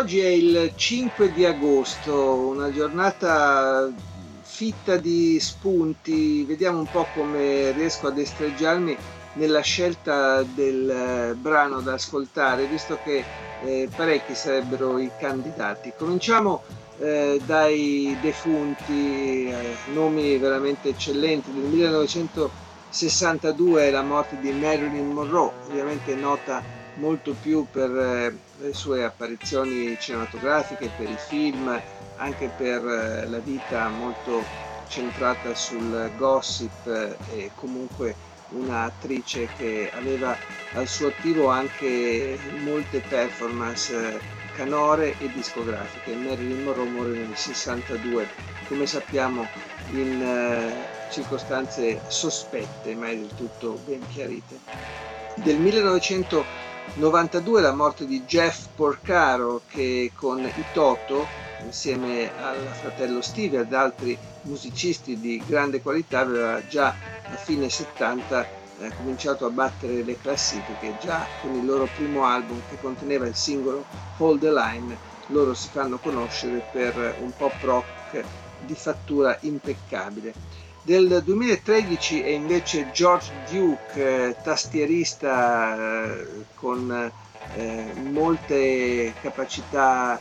Oggi è il 5 di agosto, una giornata fitta di spunti, vediamo un po' come riesco a destreggiarmi nella scelta del eh, brano da ascoltare, visto che eh, parecchi sarebbero i candidati. Cominciamo eh, dai defunti, eh, nomi veramente eccellenti, del 1962 la morte di Marilyn Monroe, ovviamente nota molto più per eh, le sue apparizioni cinematografiche, per i film, anche per eh, la vita molto centrata sul gossip eh, e comunque un'attrice che aveva al suo attivo anche molte performance canore e discografiche. Marilyn Monroe muore nel 62, come sappiamo in circostanze sospette, mai del tutto ben chiarite. Del 1900 92 la morte di Jeff Porcaro che con i Toto insieme al fratello Steve e ad altri musicisti di grande qualità aveva già a fine 70 eh, cominciato a battere le classifiche già con il loro primo album che conteneva il singolo Hold the Line loro si fanno conoscere per un pop rock di fattura impeccabile del 2013 è invece George Duke, eh, tastierista eh, con eh, molte capacità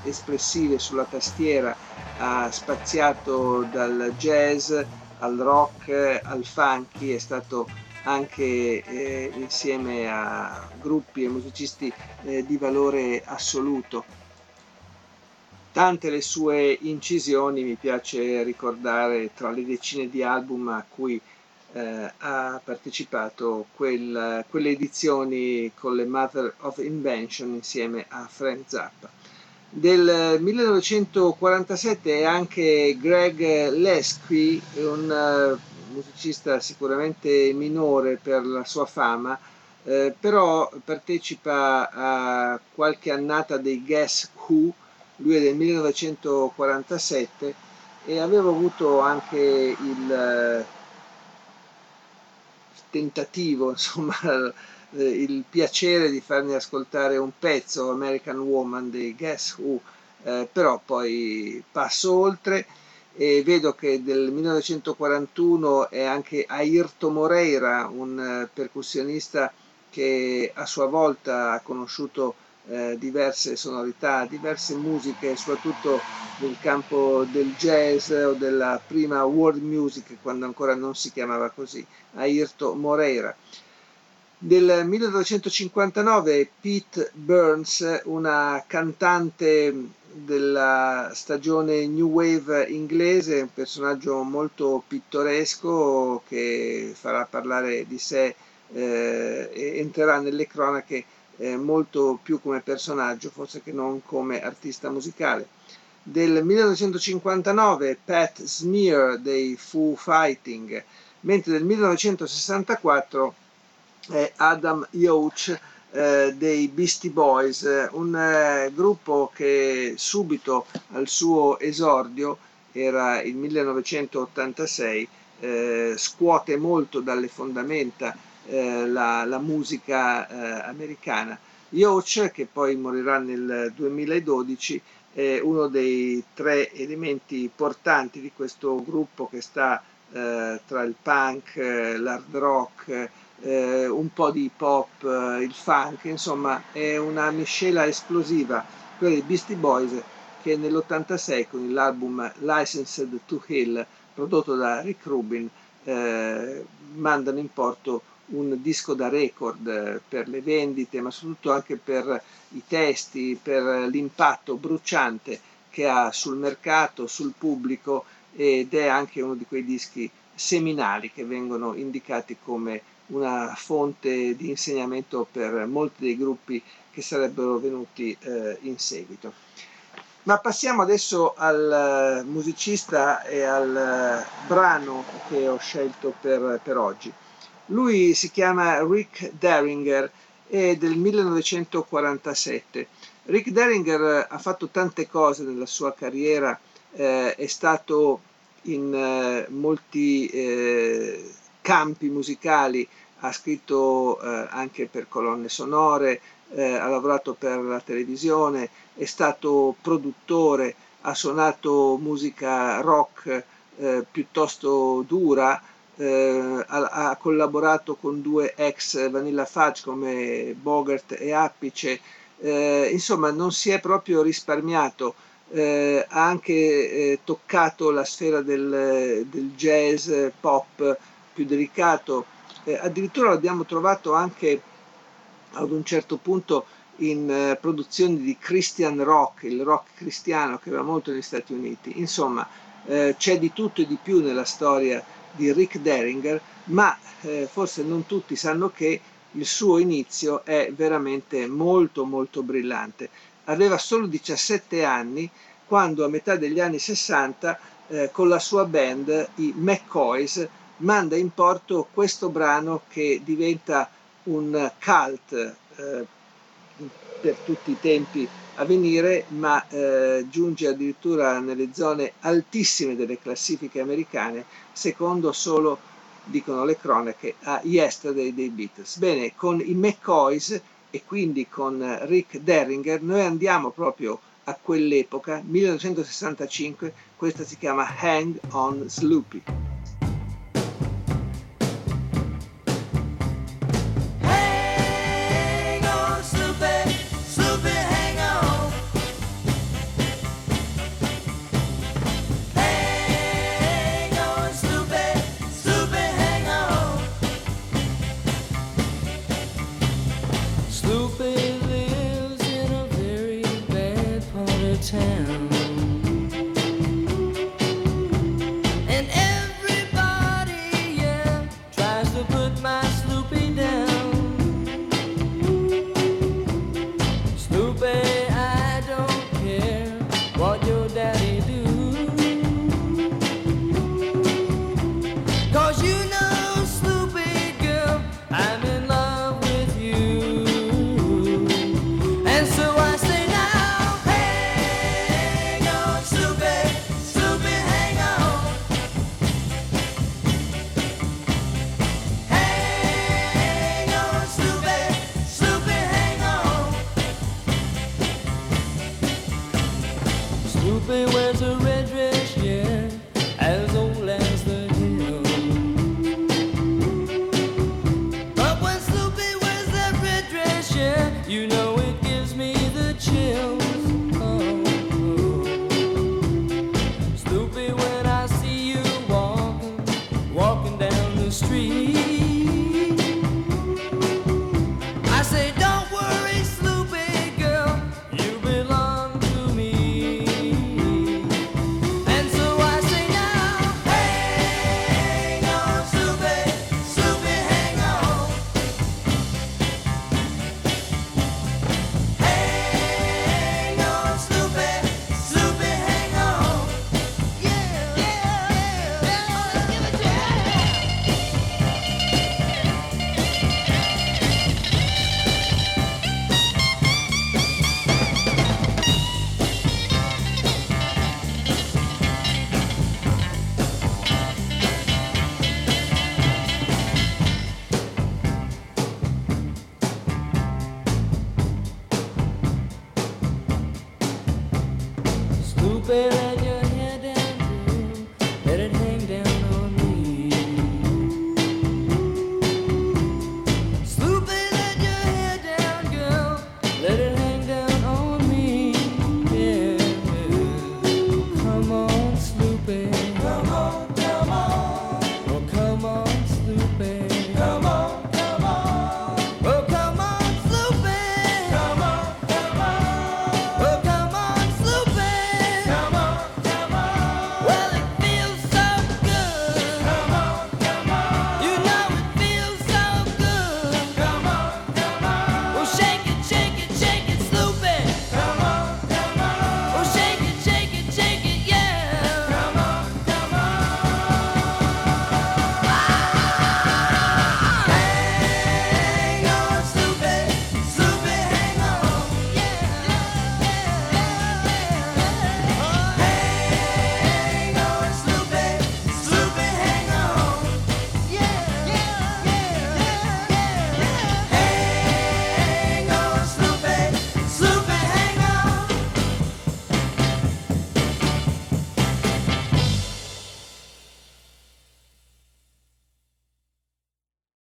espressive sulla tastiera, ha spaziato dal jazz al rock al funky, è stato anche eh, insieme a gruppi e musicisti eh, di valore assoluto tante le sue incisioni, mi piace ricordare tra le decine di album a cui eh, ha partecipato quel, quelle edizioni con le Mother of Invention insieme a Frank Zappa. Del 1947 è anche Greg Lesky, un uh, musicista sicuramente minore per la sua fama, eh, però partecipa a qualche annata dei Guess Who, lui è del 1947 e avevo avuto anche il eh, tentativo, insomma, eh, il piacere di farmi ascoltare un pezzo American Woman dei Guess Who, eh, però poi passo oltre e vedo che del 1941 è anche Ayrto Moreira, un eh, percussionista che a sua volta ha conosciuto eh, diverse sonorità, diverse musiche, soprattutto nel campo del jazz o della prima world music, quando ancora non si chiamava così, Ayrto Moreira. Del 1959 Pete Burns, una cantante della stagione New Wave inglese, un personaggio molto pittoresco che farà parlare di sé eh, e entrerà nelle cronache eh, molto più come personaggio forse che non come artista musicale. Del 1959 Pat Smear dei Foo Fighting, mentre del 1964 è Adam Yoach eh, dei Beastie Boys, un eh, gruppo che subito al suo esordio, era il 1986, eh, scuote molto dalle fondamenta eh, la, la, musica eh, americana. Yoch, che poi morirà nel 2012, è uno dei tre elementi portanti di questo gruppo che sta eh, tra il punk, eh, l'hard rock, eh, un po' di pop, eh, il funk, insomma è una miscela esplosiva, quella dei Beastie Boys che nell'86 con l'album Licensed to Hill prodotto da Rick Rubin mandano in porto un disco da record eh, per le vendite, ma soprattutto anche per i testi, per l'impatto bruciante che ha sul mercato, sul pubblico ed è anche uno di quei dischi seminali che vengono indicati come una fonte di insegnamento per molti dei gruppi che sarebbero venuti eh, in seguito. Ma passiamo adesso al musicista e al brano che ho scelto per, per oggi. Lui si chiama Rick Derringer, è del 1947. Rick Derringer ha fatto tante cose nella sua carriera, eh, è stato in eh, molti eh, campi musicali, ha scritto eh, anche per colonne sonore, eh, ha lavorato per la televisione, è stato produttore, ha suonato musica rock eh, piuttosto dura, eh, ha, ha, collaborato con due ex Vanilla Fudge come Bogart e Appice, eh, insomma non si è proprio risparmiato, eh, ha anche eh, toccato la sfera del, del, jazz pop più delicato, eh, addirittura l'abbiamo trovato anche ad un certo punto in eh, produzioni di Christian rock, il rock cristiano che va molto negli Stati Uniti. Insomma, c'è di tutto e di più nella storia di Rick Derringer, ma eh, forse non tutti sanno che il suo inizio è veramente molto molto brillante. Aveva solo 17 anni quando a metà degli anni 60 eh, con la sua band, i McCoys, manda in porto questo brano che diventa un cult eh, per tutti i tempi venire, ma eh, giunge addirittura nelle zone altissime delle classifiche americane, secondo solo, dicono le cronache, a Yesterday dei Beatles. Bene, con i McCoys e quindi con Rick Derringer noi andiamo proprio a quell'epoca, 1965, questa si chiama Hang on Sloopy. truth they went to